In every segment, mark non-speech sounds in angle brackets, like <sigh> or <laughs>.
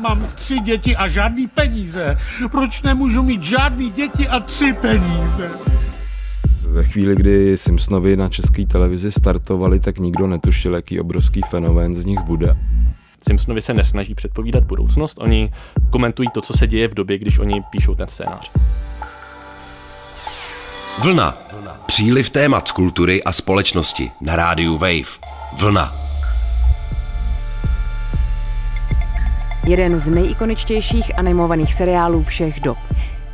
Mám tři děti a žádný peníze. Proč nemůžu mít žádný děti a tři peníze? Ve chvíli, kdy Simpsonovi na české televizi startovali, tak nikdo netušil, jaký obrovský fenomén z nich bude. Simpsonovi se nesnaží předpovídat budoucnost, oni komentují to, co se děje v době, když oni píšou ten scénář. Vlna. Příliv témat z kultury a společnosti na rádiu Wave. Vlna. Jeden z nejikoničtějších animovaných seriálů všech dob.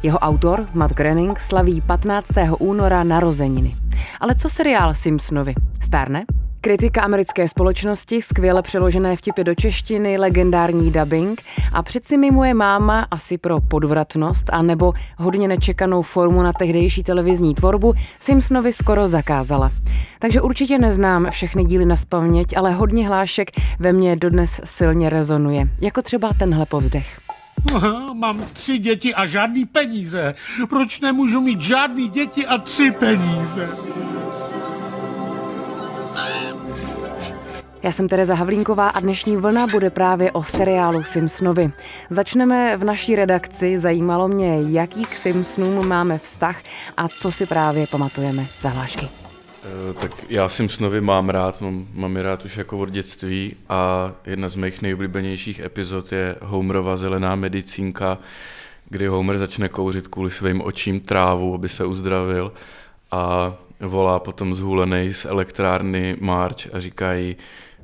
Jeho autor, Matt Groening, slaví 15. února narozeniny. Ale co seriál Simpsonovi? Stárne? Kritika americké společnosti, skvěle přeložené vtipy do češtiny, legendární dubbing a přeci mi moje máma asi pro podvratnost a nebo hodně nečekanou formu na tehdejší televizní tvorbu Simpsonovi skoro zakázala. Takže určitě neznám všechny díly na spaměť, ale hodně hlášek ve mně dodnes silně rezonuje, jako třeba tenhle povzdech. Mám tři děti a žádný peníze. Proč nemůžu mít žádný děti a tři peníze? Já jsem Tereza Havlínková a dnešní vlna bude právě o seriálu Simpsonovi. Začneme v naší redakci. Zajímalo mě, jaký k Simpsonům máme vztah a co si právě pamatujeme za hlášky. Eh, tak já Simpsonovi mám rád, mám, mám je rád už jako od dětství a jedna z mých nejoblíbenějších epizod je Homerova zelená medicínka, kdy Homer začne kouřit kvůli svým očím trávu, aby se uzdravil a volá potom zhulený z elektrárny March a říkají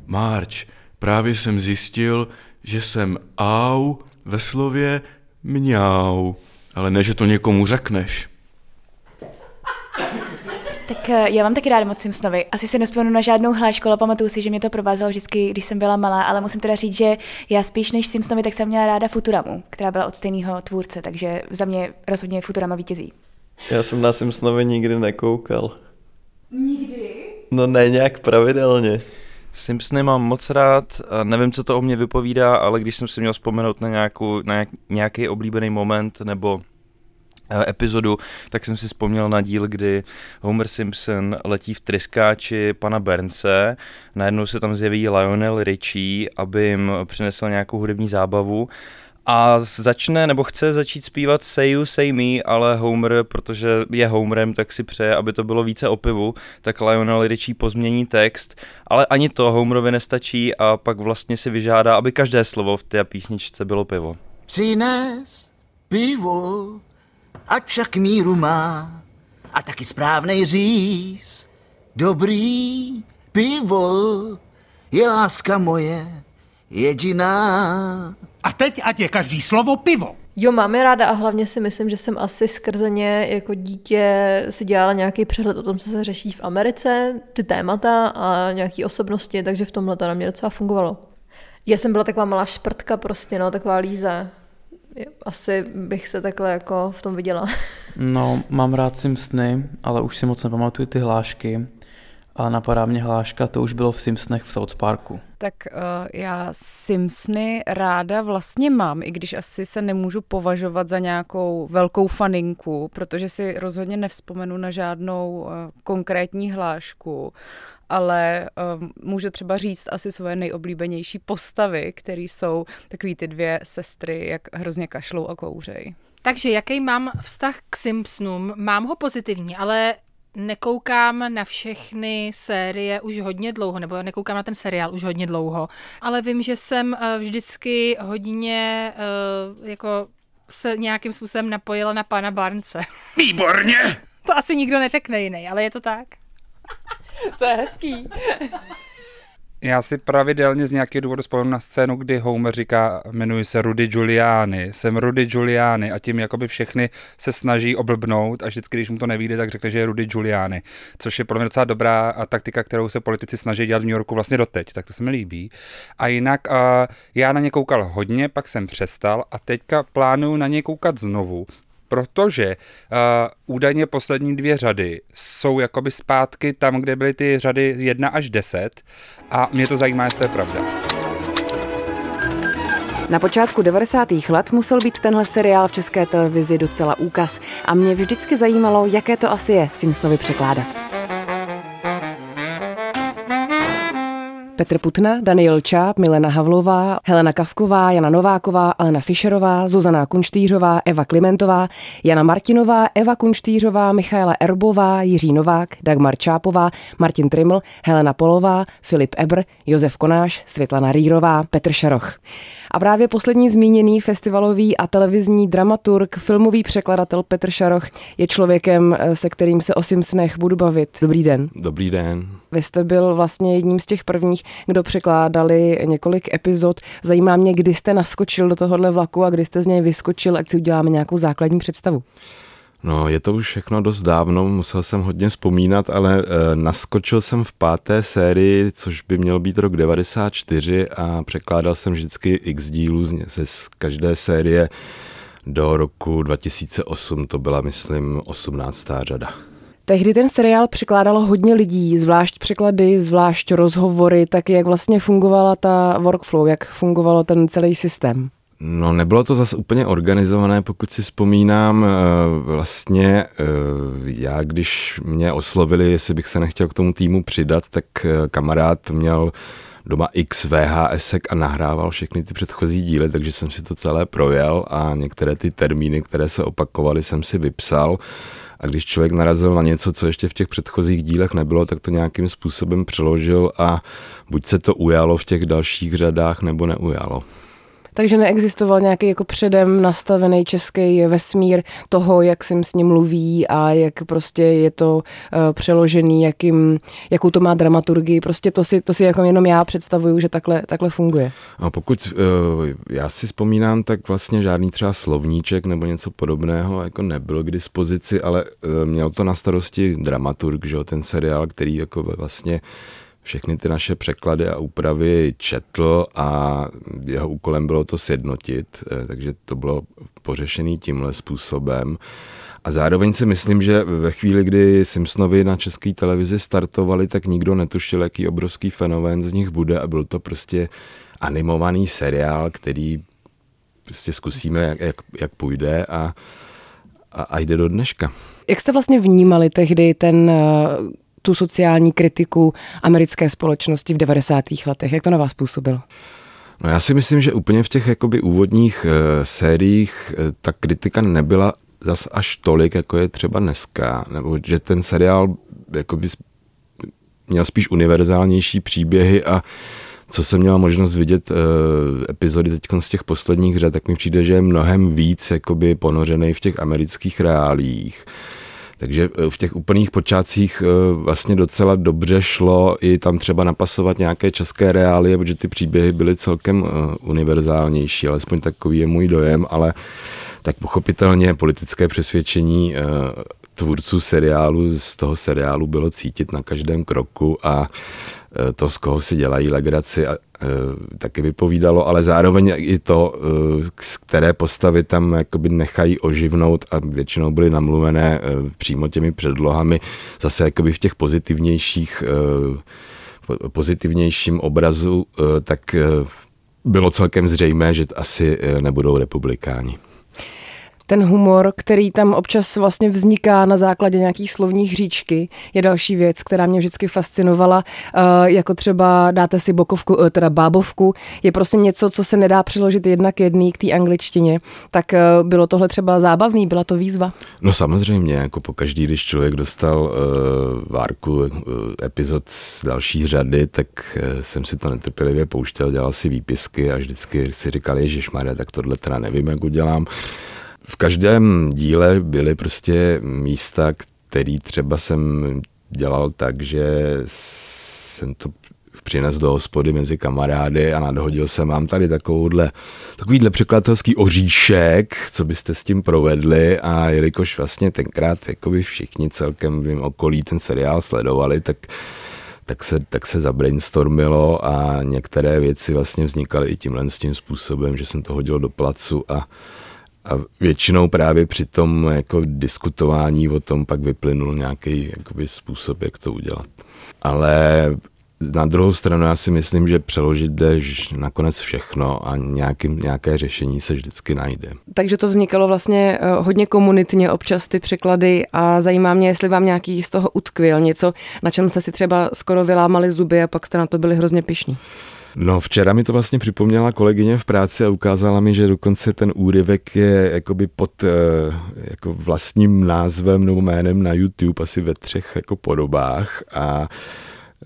March, právě jsem zjistil, že jsem au ve slově mňau, ale ne, že to někomu řekneš. Tak eh, já mám taky ráda moc Simpsonovi. Asi se nespomenu na žádnou hlášku, ale pamatuju si, že mě to provázelo vždycky, když jsem byla malá, ale musím teda říct, že já spíš než Simpsonovi, tak jsem měla ráda Futuramu, která byla od stejného tvůrce, takže za mě rozhodně Futurama vítězí. Já jsem na Simpsonovi nikdy nekoukal. Nikdy? No ne nějak pravidelně. Simpsony mám moc rád, nevím, co to o mě vypovídá, ale když jsem si měl vzpomenout na, nějakou, na nějaký oblíbený moment nebo eh, epizodu, tak jsem si vzpomněl na díl, kdy Homer Simpson letí v tryskáči pana Bernse, najednou se tam zjeví Lionel Richie, aby jim přinesl nějakou hudební zábavu a začne nebo chce začít zpívat Say You, Say Me, ale Homer, protože je Homerem, tak si přeje, aby to bylo více o pivu, tak Lionel Richie pozmění text, ale ani to Homerovi nestačí a pak vlastně si vyžádá, aby každé slovo v té písničce bylo pivo. Přines pivo, a však míru má a taky správnej říz. Dobrý pivo je láska moje jediná. A teď ať je každý slovo pivo. Jo, mám je ráda a hlavně si myslím, že jsem asi skrze ně jako dítě si dělala nějaký přehled o tom, co se řeší v Americe, ty témata a nějaký osobnosti, takže v tomhle to na mě docela fungovalo. Já jsem byla taková malá šprtka prostě, no, taková líza. Asi bych se takhle jako v tom viděla. <laughs> No, mám rád Simpsony, ale už si moc nepamatuju ty hlášky. A napadá mě hláška, to už bylo v Simpsonech v South Parku. Tak uh, já Simpsony ráda vlastně mám, i když asi se nemůžu považovat za nějakou velkou faninku, protože si rozhodně nevzpomenu na žádnou uh, konkrétní hlášku, ale uh, můžu třeba říct asi svoje nejoblíbenější postavy, které jsou takový ty dvě sestry, jak hrozně kašlou a kouřej. Takže jaký mám vztah k Simpsonům? Mám ho pozitivní, ale nekoukám na všechny série už hodně dlouho, nebo nekoukám na ten seriál už hodně dlouho, ale vím, že jsem eh, vždycky hodně uh, jako se nějakým způsobem napojila na pana Barnce. <laughs> Výborně! to asi nikdo neřekne jiný, ale je to tak. to je hezký. Já si pravidelně z nějakého důvodu vzpomínám na scénu, kdy Homer říká, jmenuji se Rudy Giuliani, jsem Rudy Giuliani a tím jakoby všechny se snaží oblbnout a vždycky, když mu to nevíde, tak řekne, že je Rudy Giuliani, což je pro mě docela dobrá taktika, kterou se politici snaží dělat v New Yorku vlastně doteď, tak to se mi líbí. A jinak já na ně koukal hodně, pak jsem přestal a teďka plánuju na ně koukat znovu, protože uh, údajně poslední dvě řady jsou jakoby zpátky tam, kde byly ty řady 1 až 10 a mě to zajímá, jestli to je pravda. Na počátku 90. let musel být tenhle seriál v české televizi docela úkaz a mě vždycky zajímalo, jaké to asi je Simpsonovi překládat. Petr Putna, Daniel Čáp, Milena Havlová, Helena Kavková, Jana Nováková, Alena Fischerová, Zuzana Kunštýřová, Eva Klimentová, Jana Martinová, Eva Kunštýřová, Michaela Erbová, Jiří Novák, Dagmar Čápová, Martin Triml, Helena Polová, Filip Ebr, Josef Konáš, Světlana Rýrová, Petr Šaroch. A právě poslední zmíněný festivalový a televizní dramaturg, filmový překladatel Petr Šaroch je člověkem, se kterým se o Simpsonech budu bavit. Dobrý den. Dobrý den. Vy jste byl vlastně jedním z těch prvních, kdo překládali několik epizod. Zajímá mě, kdy jste naskočil do tohohle vlaku a kdy jste z něj vyskočil, ať si uděláme nějakou základní představu. No, je to už všechno dost dávno, musel jsem hodně vzpomínat, ale e, naskočil jsem v páté sérii, což by měl být rok 94 a překládal jsem vždycky x dílů z, z každé série do roku 2008, to byla, myslím, 18. řada. Tehdy ten seriál překládalo hodně lidí, zvlášť překlady, zvlášť rozhovory, tak jak vlastně fungovala ta workflow, jak fungovalo ten celý systém? No nebylo to zase úplně organizované, pokud si vzpomínám. Vlastně já, když mě oslovili, jestli bych se nechtěl k tomu týmu přidat, tak kamarád měl doma x VHS a nahrával všechny ty předchozí díly, takže jsem si to celé projel a některé ty termíny, které se opakovaly, jsem si vypsal. A když člověk narazil na něco, co ještě v těch předchozích dílech nebylo, tak to nějakým způsobem přeložil a buď se to ujalo v těch dalších řadách, nebo neujalo. Takže neexistoval nějaký jako předem nastavený český vesmír toho, jak jsem s ním mluví a jak prostě je to uh, přeložený, jakým, jakou to má dramaturgii. Prostě to si, to si jako jenom já představuju, že takhle, takhle funguje. A pokud uh, já si vzpomínám, tak vlastně žádný třeba slovníček nebo něco podobného jako nebyl k dispozici, ale uh, měl to na starosti dramaturg, že jo, ten seriál, který jako vlastně všechny ty naše překlady a úpravy četl a jeho úkolem bylo to sjednotit, eh, takže to bylo pořešený tímhle způsobem. A zároveň si myslím, že ve chvíli, kdy Simpsonovi na české televizi startovali, tak nikdo netušil, jaký obrovský fenomén z nich bude a byl to prostě animovaný seriál, který prostě zkusíme, jak, jak, jak půjde a, a, a jde do dneška. Jak jste vlastně vnímali tehdy ten eh, tu sociální kritiku americké společnosti v 90. letech. Jak to na vás působilo? No já si myslím, že úplně v těch jakoby úvodních uh, sériích uh, ta kritika nebyla zas až tolik, jako je třeba dneska, nebo že ten seriál jakoby měl spíš univerzálnější příběhy a co jsem měl možnost vidět uh, epizody teď z těch posledních řad, tak mi přijde, že je mnohem víc jakoby ponořený v těch amerických reálích. Takže eh, v těch úplných počátcích eh, vlastně docela dobře šlo i tam třeba napasovat nějaké české reálie, protože ty příběhy byly celkem eh, univerzálnější, alespoň takový je můj dojem, ale tak pochopitelně politické přesvědčení tvůrců seriálu z toho seriálu bylo cítit na každém kroku a to, z koho si dělají legraci, a, taky vypovídalo, ale zároveň i to, z které postavy tam jakoby nechají oživnout a většinou byly namluvené přímo těmi předlohami, zase jakoby v těch pozitivnějších pozitivnějším obrazu, tak bylo celkem zřejmé, že asi nebudou republikáni ten humor, který tam občas vlastně vzniká na základě nějakých slovních říčky, je další věc, která mě vždycky fascinovala, uh, jako třeba dáte si bokovku, uh, teda bábovku, je prostě něco, co se nedá přeložit jednak jedný k té angličtině. Tak uh, bylo tohle třeba zábavný, byla to výzva? No samozřejmě, jako po každý, když člověk dostal uh, várku uh, epizod z další řady, tak jsem si to netrpělivě pouštěl, dělal si výpisky a vždycky si říkal, Maria, tak tohle teda nevím, jak udělám. V každém díle byly prostě místa, který třeba jsem dělal tak, že jsem to přines do hospody mezi kamarády a nadhodil jsem vám tady takovouhle, takovýhle překladatelský oříšek, co byste s tím provedli. A jelikož vlastně tenkrát jakoby všichni celkem v okolí ten seriál sledovali, tak tak se, tak se zabrainstormilo a některé věci vlastně vznikaly i tímhle s tím způsobem, že jsem to hodil do placu a a většinou právě při tom jako diskutování o tom pak vyplynul nějaký jakoby, způsob, jak to udělat. Ale na druhou stranu já si myslím, že přeložit jde nakonec všechno a nějaký, nějaké řešení se vždycky najde. Takže to vznikalo vlastně eh, hodně komunitně občas ty překlady a zajímá mě, jestli vám nějaký z toho utkvěl něco, na čem jste si třeba skoro vylámali zuby a pak jste na to byli hrozně pišní. No včera mi to vlastně připomněla kolegyně v práci a ukázala mi, že dokonce ten úryvek je jakoby pod eh, jako vlastním názvem nebo jménem na YouTube asi ve třech jako podobách a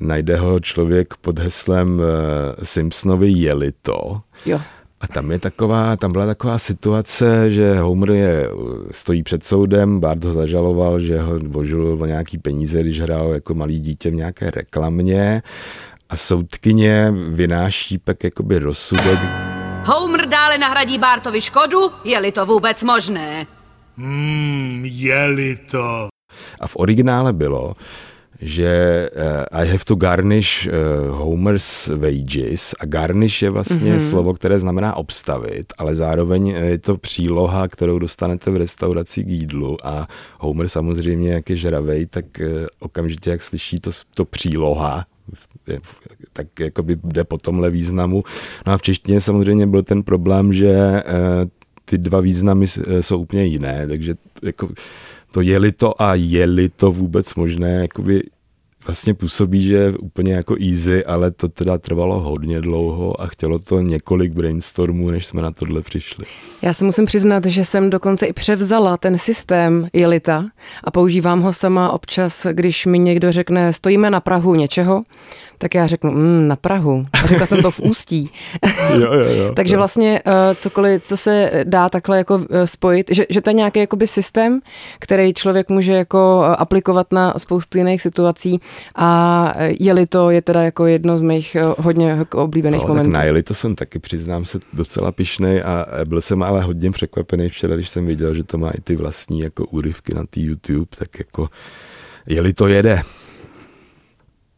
najde ho člověk pod heslem eh, Simpsonovi jeli to. Jo. A tam je taková, tam byla taková situace, že Homer je, stojí před soudem, Bart ho zažaloval, že ho vožil o nějaký peníze, když hrál jako malý dítě v nějaké reklamě a soudkyně vynáší pak jakoby rozsudek. Homer dále nahradí Bartovi škodu, je-li to vůbec možné. Hmm, je-li to. A v originále bylo, že uh, I have to garnish uh, Homer's wages a garnish je vlastně mm-hmm. slovo, které znamená obstavit, ale zároveň je to příloha, kterou dostanete v restauraci k jídlu a Homer samozřejmě, jak je žravej, tak uh, okamžitě, jak slyší to, to příloha, tak jakoby jde po tomhle významu. No a v češtině samozřejmě byl ten problém, že ty dva významy jsou úplně jiné, takže jako to je-li to a je-li to vůbec možné, jakoby vlastně působí, že je úplně jako easy, ale to teda trvalo hodně dlouho a chtělo to několik brainstormů, než jsme na tohle přišli. Já se musím přiznat, že jsem dokonce i převzala ten systém Jelita a používám ho sama občas, když mi někdo řekne, stojíme na Prahu něčeho, tak já řeknu, mm, na Prahu. A řekla jsem to v ústí. <laughs> jo, jo, jo, <laughs> Takže jo. vlastně uh, cokoliv, co se dá takhle jako uh, spojit, že, že to je nějaký jakoby systém, který člověk může jako uh, aplikovat na spoustu jiných situací a jeli to je teda jako jedno z mých hodně jako oblíbených no, momentů. Tak na jeli to jsem taky, přiznám se, docela pišnej a byl jsem ale hodně překvapený včera, když jsem viděl, že to má i ty vlastní jako úryvky na té YouTube, tak jako jeli to jede.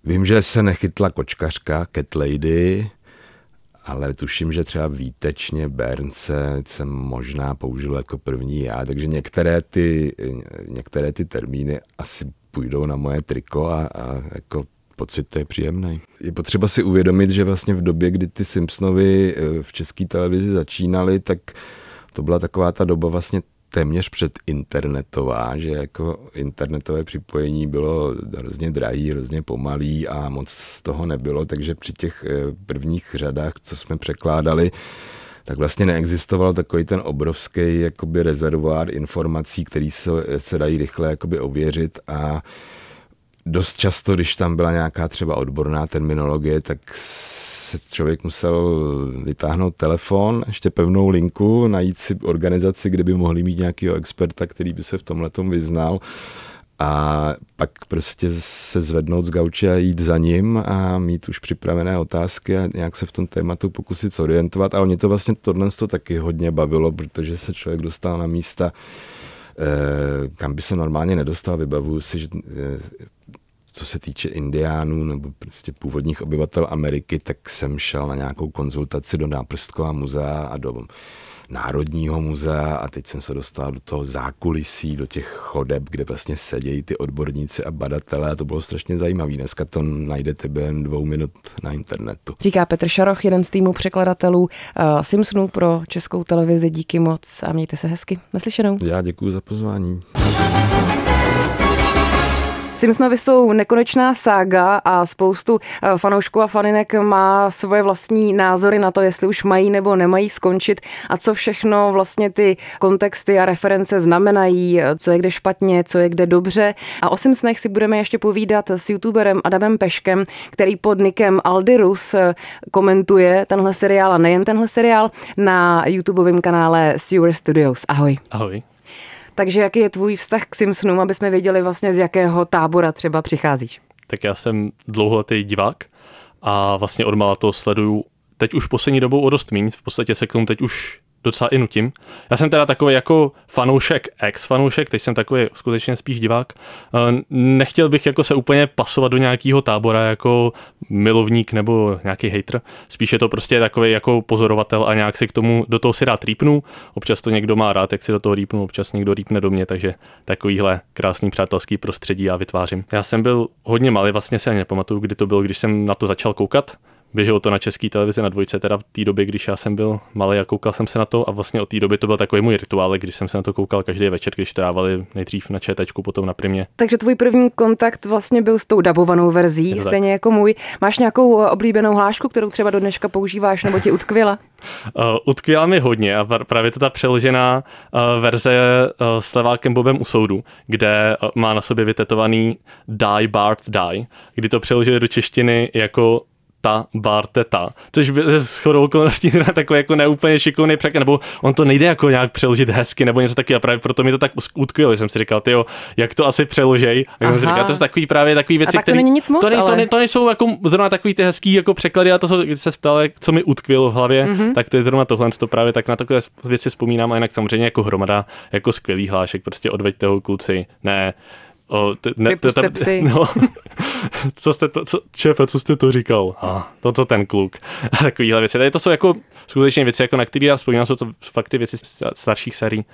Vím, že se nechytla kočkařka Cat Lady, ale tuším, že třeba výtečně Bernce jsem možná použil jako první já, takže některé ty, některé ty termíny asi půjdou na moje triko a, a jako pocit je příjemný. Je potřeba si uvědomit, že vlastně v době, kdy ty Simpsonovi eh, v české televizi začínaly, tak to byla taková ta doba vlastně téměř před internetová, že jako internetové připojení bylo hrozně drahý, hrozně pomalý a moc z toho nebylo, takže při těch eh, prvních řadách, co jsme překládali, tak vlastně neexistoval takový ten obrovský jakoby rezervoár informací, který se, se dají rychle jakoby ověřit a dost často, když tam byla nějaká třeba odborná terminologie, tak se člověk musel vytáhnout telefon, ještě pevnou linku, najít si organizaci, kde by mohli mít nějakého experta, který by se v tomhle vyznal a pak prostě se zvednout z gauče a jít za ním a mít už připravené otázky a nějak se v tom tématu pokusit zorientovat. Ale mě to vlastně tohle to taky hodně bavilo, protože se člověk dostal na místa, eh, kam by se normálně nedostal. Vybavuju si, že eh, co se týče indiánů nebo prostě původních obyvatel Ameriky, tak jsem šel na nějakou konzultaci do Náprstkova muzea a do Národního muzea a teď jsem se dostal do toho zákulisí, do těch chodeb, kde vlastně sedějí ty odborníci a badatelé a to bylo strašně zajímavé. Dneska to najdete během dvou minut na internetu. Říká Petr Šaroch, jeden z týmu překladatelů uh, Simpsonů pro českou televizi. Díky moc a mějte se hezky. Naslyšenou. Já děkuji za pozvání. Simpsonovi jsou nekonečná sága a spoustu eh, fanoušků a faninek má svoje vlastní názory na to, jestli už mají nebo nemají skončit a co všechno vlastně ty kontexty a reference znamenají, eh, co je kde špatně, co je kde dobře. A o Simpsonech si budeme ještě povídat s youtuberem Adamem Peškem, který pod nikem Aldirus eh, komentuje tenhle seriál a nejen tenhle seriál na YouTubeovém kanále Sewer Studios. Ahoj. Ahoj. Takže jaký je tvůj vztah k Simpsonům, aby jsme věděli vlastně z jakého tábora třeba přicházíš? Tak já jsem dlouholetý divák a vlastně od to sleduju teď už poslední dobou o dost méně, v podstatě se k tomu teď už docela i nutím. Já jsem teda takový jako fanoušek, ex-fanoušek, teď jsem takový skutečně spíš divák. Eh, nechtěl bych jako se úplně pasovat do nějakého tábora, jako milovník nebo nějaký hater. Spíš je to prostě takový jako pozorovatel a nějak si k tomu do toho si rád rýpnu. Občas to někdo má rád, jak si do toho rýpnu, občas někdo rýpne do mě, takže takovýhle krásný přátelský prostředí já vytvářím. Já jsem byl hodně malý, vlastně si ani nepamatuju, kdy to bylo, když jsem na to začal koukat. Běželo to na české televizi na dvojce, teda v té době, když já jsem byl malý a koukal jsem se na to a vlastně od té doby to byl takový můj rituál, když jsem se na to koukal každý večer, když to dávali nejdřív na četečku, potom na primě. Takže tvůj první kontakt vlastně byl s tou dabovanou verzí, tak. stejně jako můj. Máš nějakou eh, oblíbenou hlášku, kterou třeba do dneška používáš nebo ti utkvěla? Uh, <laughs> utkvěla mi hodně a právě to ta přeložená uh, verze uh, s levákem Bobem u soudu, kde uh, má na sobě vytetovaný Die Bart Die, kdy to přeložili do češtiny jako ta Barteta, což by s chodou okolností takový jako neúplně šikovný překlad, nebo on to nejde jako nějak přeložit hezky nebo něco takového, právě proto mi to tak utkvělo, jsem si říkal, tyjo, jak to asi přeložej, jak jsem si říkal, to jsou takový právě takový věci, které... to není nic moc, to, ne, ale... to, ne, to, nejsou jako zrovna takový ty hezký jako překlady, a to, co se ptal, co mi utkvělo v hlavě, mm-hmm. tak to je zrovna tohle, to právě tak na takové věci vzpomínám, a jinak samozřejmě jako hromada, jako skvělý hlášek, prostě odveďte ho kluci, ne, O, t, ne, tam, psy. <laughs> No, <laughs> co jste to, co, šéfe, co jste to říkal? A, to, co ten kluk. <laughs> A takovýhle věci. Tady to jsou jako skutečně věci, jako na které já vzpomínám, jsou to fakt ty věci starších sérií.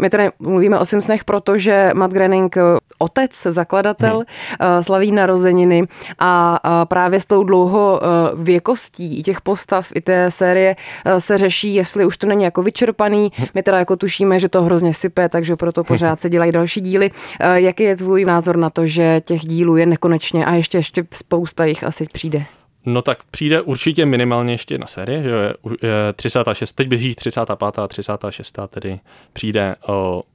My tady mluvíme o Simpsonech, protože Matt Groening, otec, zakladatel, hmm. slaví narozeniny a právě s tou dlouho věkostí těch postav i té série se řeší, jestli už to není jako vyčerpaný. Hmm. My teda jako tušíme, že to hrozně sype, takže proto pořád se dělají další díly. Jaký je tvůj názor na to, že těch dílů je nekonečně a ještě, ještě spousta jich asi přijde? No tak přijde určitě minimálně ještě jedna série, že je, je 36, teď běží 35. a 36. tedy přijde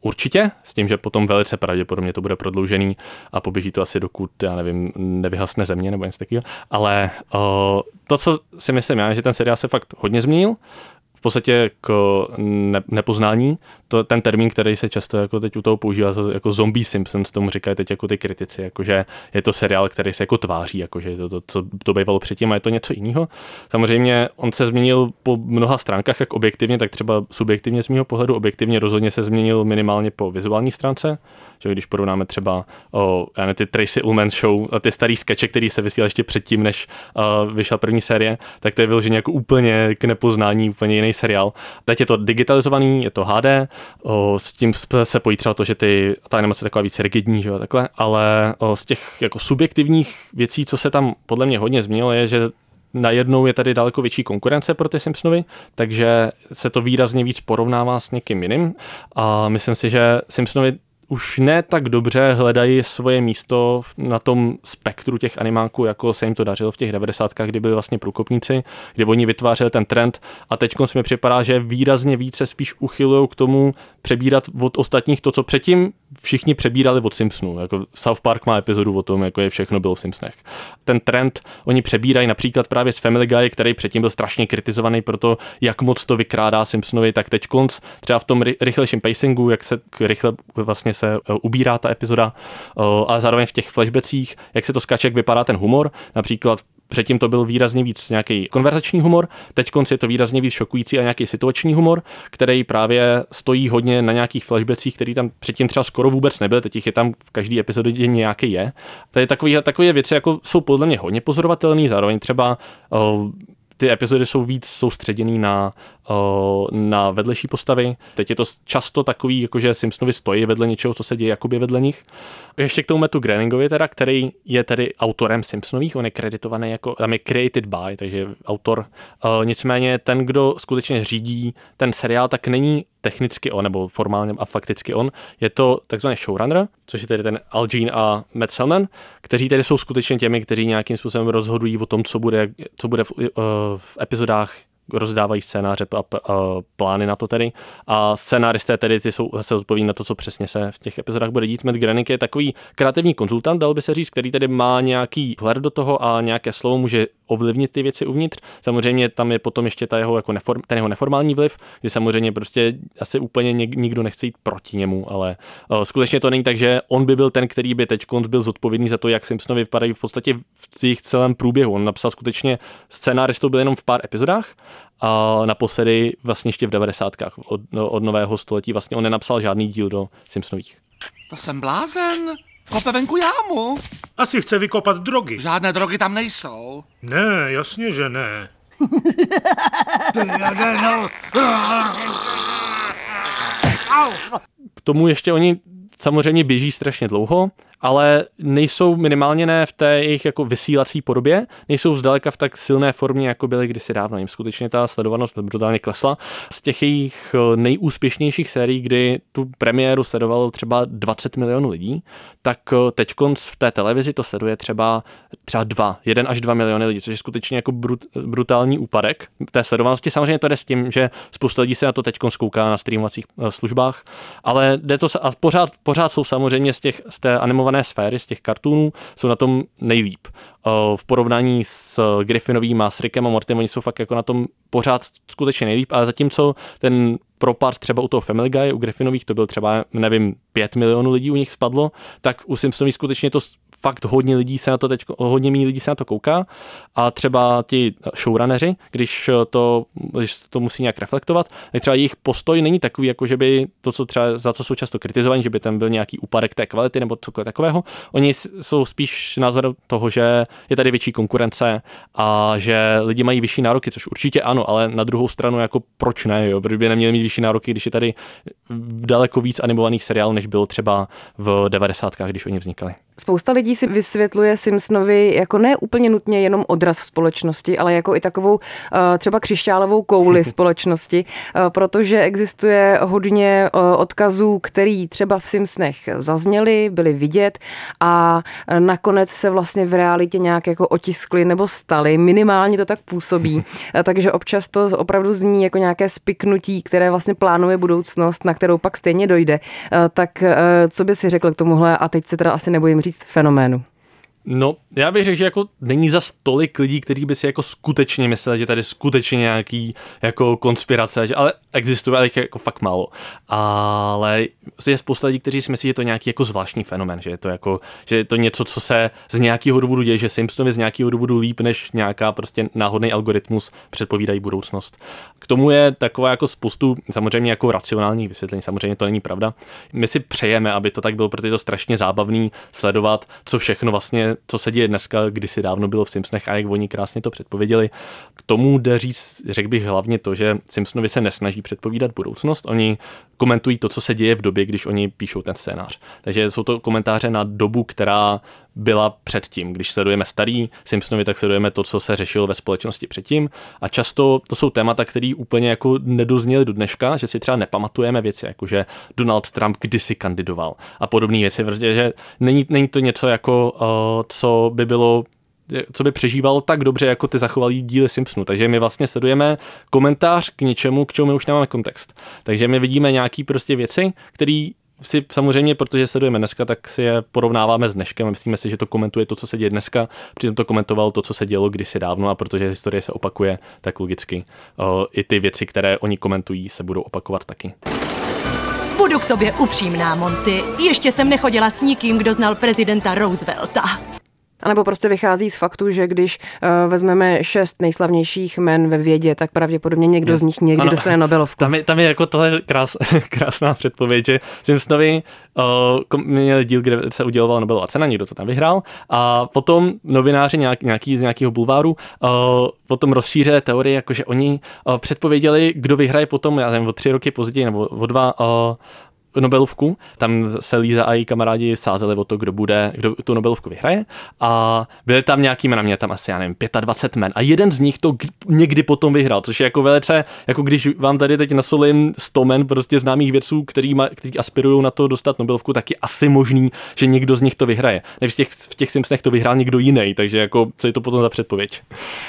určitě, s tím, že potom velice pravděpodobně to bude prodloužený a poběží to asi dokud, já nevím, nevyhasne země nebo něco takového, ale to, co si myslím já, že ten seriál se fakt hodně změnil, v podstatě k ne, nepoznání. To, ten termín, který se často jako teď u toho používá, jako zombie Simpsons, tomu říkají teď jako ty kritici, jakože je to seriál, který se jako tváří, jakože to, to, co to bývalo předtím a je to něco jiného. Samozřejmě on se změnil po mnoha stránkách, jak objektivně, tak třeba subjektivně z mého pohledu, objektivně rozhodně se změnil minimálně po vizuální stránce, že když porovnáme třeba o, já ne, ty Tracy Ullman show, ty starý skeče, který se vysílal ještě předtím, než uh, vyšla první série, tak to je vyloženě jako úplně k nepoznání, úplně jiný seriál. Teď je to digitalizovaný, je to HD, o, s tím se pojí třeba to, že ty, ta animace je taková víc rigidní, že jo, takhle, ale o, z těch jako subjektivních věcí, co se tam podle mě hodně změnilo, je, že najednou je tady daleko větší konkurence pro ty Simpsonovi, takže se to výrazně víc porovnává s někým jiným a myslím si, že Simpsonovi už ne tak dobře hledají svoje místo na tom spektru těch animáků, jako se jim to dařilo v těch 90. kdy byli vlastně průkopníci, kdy oni vytvářeli ten trend a teď mi připadá, že výrazně více spíš uchylují k tomu přebírat od ostatních to, co předtím všichni přebírali od Simpsonů. Jako South Park má epizodu o tom, jako je všechno bylo v Simpsonech. Ten trend oni přebírají například právě z Family Guy, který předtím byl strašně kritizovaný pro to, jak moc to vykrádá Simpsonovi, tak teď třeba v tom rychlejším pacingu, jak se rychle vlastně se eh, ubírá ta epizoda, eh, ale zároveň v těch flashbacích, jak se to skáče, jak vypadá ten humor. Například Předtím to byl výrazně víc nějaký konverzační humor, teď je to výrazně víc šokující a nějaký situační humor, který právě stojí hodně na nějakých flashbacích, který tam předtím třeba skoro vůbec nebyl, teď je tam v každé epizodě nějaký je. Tady takové, takové věci jako jsou podle mě hodně pozorovatelné, zároveň třeba uh, ty epizody jsou víc soustředěný na, na vedlejší postavy. Teď je to často takový, jakože Simpsonovi stojí vedle něčeho, co se děje jakoby vedle nich. Ještě k tomu Metu Groeningovi teda, který je tedy autorem Simpsonových, on je kreditovaný jako, tam je created by, takže autor. Nicméně ten, kdo skutečně řídí ten seriál, tak není technicky on, nebo formálně a fakticky on. Je to takzvaný showrunner, což je tedy ten Al Jean a Matt Selman, kteří tedy jsou skutečně těmi, kteří nějakým způsobem rozhodují o tom, co bude, co bude v, v epizodách rozdávají scénáře a, plány na to tedy. A scénáristé tedy ty jsou zase odpovědní na to, co přesně se v těch epizodách bude dít. Matt Groening je takový kreativní konzultant, dal by se říct, který tedy má nějaký vhled do toho a nějaké slovo může ovlivnit ty věci uvnitř. Samozřejmě tam je potom ještě ta jeho, jako neform, ten jeho neformální vliv, kdy samozřejmě prostě asi úplně nikdo nechce jít proti němu, ale uh, skutečně to není tak, že on by byl ten, který by teď byl zodpovědný za to, jak Simpsonovi vypadají v podstatě v jejich celém průběhu. On napsal skutečně scénáristu byl jenom v pár epizodách a naposledy vlastně ještě v 90. Od, no, od nového století vlastně on nenapsal žádný díl do Simpsonových. To jsem blázen. Kope venku jámu. Asi chce vykopat drogy. Žádné drogy tam nejsou. Ne, jasně, že ne. K tomu ještě oni samozřejmě běží strašně dlouho, ale nejsou minimálně ne v té jejich jako vysílací podobě, nejsou zdaleka v tak silné formě, jako byly kdysi dávno. Jim skutečně ta sledovanost brutálně klesla. Z těch jejich eh, nejúspěšnějších sérií, kdy tu premiéru sledovalo třeba 20 milionů lidí, tak eh, teď v té televizi to sleduje třeba, třeba 2, 1 až 2 miliony lidí, což je skutečně jako brut, brutální úpadek té sledovanosti. Samozřejmě to jde s tím, že spousta lidí se na to teď kouká na streamovacích eh, službách, ale jde to a pořád, pořád jsou samozřejmě z, těch, z té animované animované sféry z těch kartunů jsou na tom nejlíp. Eh, v porovnání s Griffinovým a s Rickem a Mortem, oni jsou fakt jako na tom pořád skutečně nejlíp, ale zatímco ten propad třeba u toho Family Guy, u Griffinových to byl třeba, nevím, 5 milionů lidí u nich spadlo, tak u Simpsonových skutečně to fakt hodně lidí se na to teď, hodně méně lidí se na to kouká a třeba ti showrunneři, když to, když to musí nějak reflektovat, tak třeba jejich postoj není takový, jako že by to, co třeba, za co jsou často kritizovaní, že by tam byl nějaký úpadek té kvality nebo cokoliv takového. Oni jsou spíš názor toho, že je tady větší konkurence a že lidi mají vyšší nároky, což určitě ano, ale na druhou stranu jako proč ne, jo? Proč by neměli mít vyšší nároky, když je tady daleko víc animovaných seriálů, než bylo třeba v 90. když oni vznikali. Spousta lidí si vysvětluje Simpsonovi jako ne úplně nutně jenom odraz v společnosti, ale jako i takovou eh, třeba křišťálovou kouli <laughs> společnosti, eh, protože existuje hodně eh, odkazů, který třeba v Simpsonech zazněly, byly vidět a nakonec se vlastně v realitě nějak jako otiskly nebo staly. Minimálně to tak působí. <laughs> Takže občas to opravdu zní jako nějaké spiknutí, které vlastně plánuje budoucnost, na kterou pak stejně dojde. Tak co by si řekl k tomuhle a teď se teda asi nebojím říct říct fenoménu? No, já bych řekl, že jako není za tolik lidí, kteří by si jako skutečně mysleli, že tady skutečně nějaký jako konspirace, že, ale existuje, ale jako fakt málo. Ale je spousta lidí, kteří si myslí, že je to nějaký jako zvláštní fenomén, že je to jako, že je to něco, co se z nějakého důvodu děje, že Simpsonovi z nějakého důvodu líp než nějaká prostě náhodný algoritmus předpovídají budoucnost. K tomu je taková jako spoustu samozřejmě jako racionální vysvětlení, samozřejmě to není pravda. My si přejeme, aby to tak bylo, protože je to strašně zábavný sledovat, co všechno vlastně, co se děje dneska, kdysi dávno bylo v Simpsonech a jak oni krásně to předpověděli. K tomu jde říct, řekl bych hlavně to, že Simpsonovi se nesnaží předpovídat budoucnost, oni komentují to, co se děje v době, když oni píšou ten scénář. Takže jsou to komentáře na dobu, která byla předtím. Když sledujeme starý Simpsonovi, tak sledujeme to, co se řešilo ve společnosti předtím. A často to jsou témata, které úplně jako nedozněly do dneška, že si třeba nepamatujeme věci, jako že Donald Trump kdysi kandidoval a podobné věci. Prostě, že není, není to něco jako, uh, co by bylo co by přežíval tak dobře, jako ty zachovalý díly Simpsonu. Takže my vlastně sledujeme komentář k něčemu, k čemu my už nemáme kontext. Takže my vidíme nějaký prostě věci, které si samozřejmě, protože sledujeme dneska, tak si je porovnáváme s dneškem a myslíme si, že to komentuje to, co se děje dneska, přitom to komentoval to, co se dělo kdysi dávno a protože historie se opakuje, tak logicky i ty věci, které oni komentují, se budou opakovat taky. Budu k tobě upřímná, Monty. Ještě jsem nechodila s nikým, kdo znal prezidenta Roosevelta. A nebo prostě vychází z faktu, že když uh, vezmeme šest nejslavnějších men ve vědě, tak pravděpodobně někdo yes. z nich někdy ano. dostane Nobelovku. Tam je, tam je jako tohle krás, <laughs> krásná předpověď, že Simpsonovi uh, měl díl, kde se udělovala Nobelová cena, někdo to tam vyhrál a potom novináři nějak, nějaký z nějakého bulváru uh, potom rozšířili teorie, jakože oni uh, předpověděli, kdo vyhraje potom, já nevím, o tři roky později nebo o dva, uh, Nobelovku, tam se Líza a její kamarádi sázeli o to, kdo bude, kdo tu Nobelovku vyhraje a byly tam nějaký jména, mě tam asi, já nevím, 25 men a jeden z nich to někdy potom vyhrál, což je jako velice, jako když vám tady teď nasolím 100 men prostě známých vědců, který, má, který aspirují na to dostat Nobelovku, tak je asi možný, že někdo z nich to vyhraje. Než v těch, v těch Simpsonech to vyhrál někdo jiný, takže jako co je to potom za předpověď?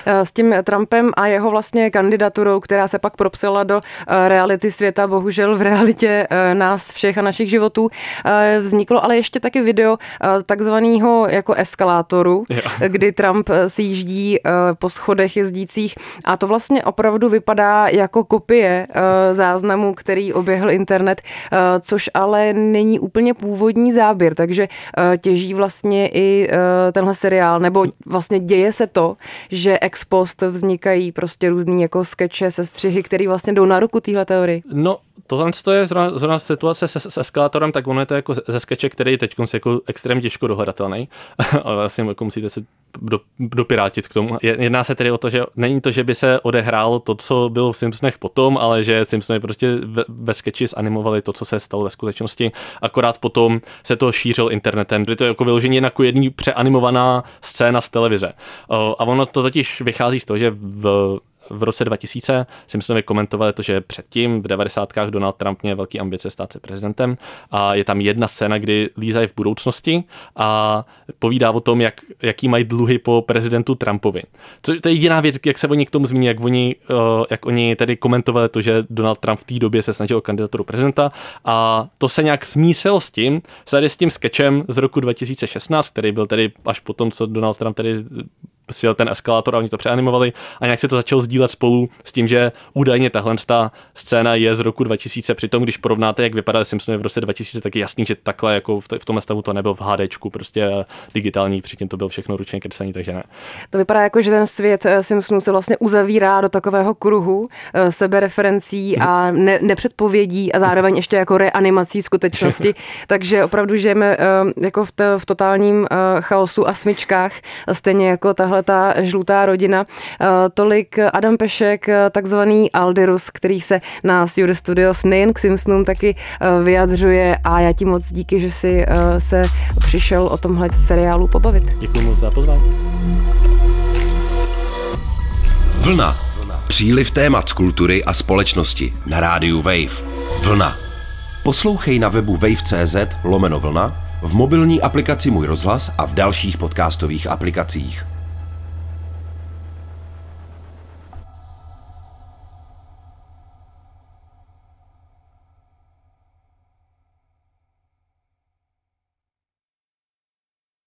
Eh, s tím Trumpem a jeho vlastně kandidaturou, která se pak propsala do eh, reality světa, bohužel v realitě eh, nás všech a našich životů. Eh, vzniklo ale ještě taky video eh, takzvaného jako eskalátoru, jo. <laughs> kdy Trump eh, si jíždí po schodech jezdících a to vlastně opravdu vypadá jako kopie záznamu, který oběhl internet, což ale není úplně původní záběr, takže těží vlastně i tenhle seriál, nebo vlastně děje se to, že ex post vznikají prostě různý jako skeče, sestřihy, které vlastně jdou na ruku téhle teorii. No, tohle to je zrovna, zrovna situace s, s, eskalátorem, tak ono je to jako ze skeče, který je teď jako extrémně těžko dohledatelný, <laughs> ale vlastně jako musíte se do, dopirátit k tomu. Jedná se tedy o to, že není to, že by se odehrálo to, co bylo v Simpsonech potom, ale že Simpsony prostě ve, ve skeči zanimovali to, co se stalo ve skutečnosti. Akorát potom se to šířil internetem, kdy to je jako vyloženě jako jedný přeanimovaná scéna z televize. A ono to totiž vychází z toho, že v v roce 2000 Simpsonovi komentovali to, že předtím v 90. Donald Trump měl velký ambice stát se prezidentem a je tam jedna scéna, kdy Líza je v budoucnosti a povídá o tom, jak, jaký mají dluhy po prezidentu Trumpovi. Co, to je jediná věc, jak se oni k tomu zmíní, jak oni, uh, jak oni tedy komentovali to, že Donald Trump v té době se snažil o kandidaturu prezidenta a to se nějak smísel s tím, tady s tím sketchem z roku 2016, který byl tedy až potom, co Donald Trump tedy sjel ten eskalátor a oni to přeanimovali a nějak se to začalo sdílet spolu s tím, že údajně tahle ta scéna je z roku 2000, přitom když porovnáte, jak vypadá Simpsony v roce 2000, tak je jasný, že takhle jako v, v tom stavu to nebyl v HDčku, prostě digitální, předtím to bylo všechno ručně kreslený, takže ne. To vypadá jako, že ten svět eh, Simpsonů se vlastně uzavírá do takového kruhu eh, sebereferencí a ne, nepředpovědí a zároveň ještě jako reanimací skutečnosti, <laughs> takže opravdu žijeme eh, jako v, t, v totálním chaosu a smyčkách, stejně jako tahle ta žlutá rodina. Eh, tolik Adam Pešek, eh, takzvaný Aldirus, který se na Studio Studios nejen k Simpsonům taky eh, vyjadřuje a já ti moc díky, že jsi se přišel o tomhle seriálu pobavit. Děkuji moc za pozvání. Vlna. Příliv témat z kultury a společnosti na rádiu Wave. Vlna. Poslouchej na webu wave.cz lomeno vlna, v mobilní aplikaci Můj rozhlas a v dalších podcastových aplikacích.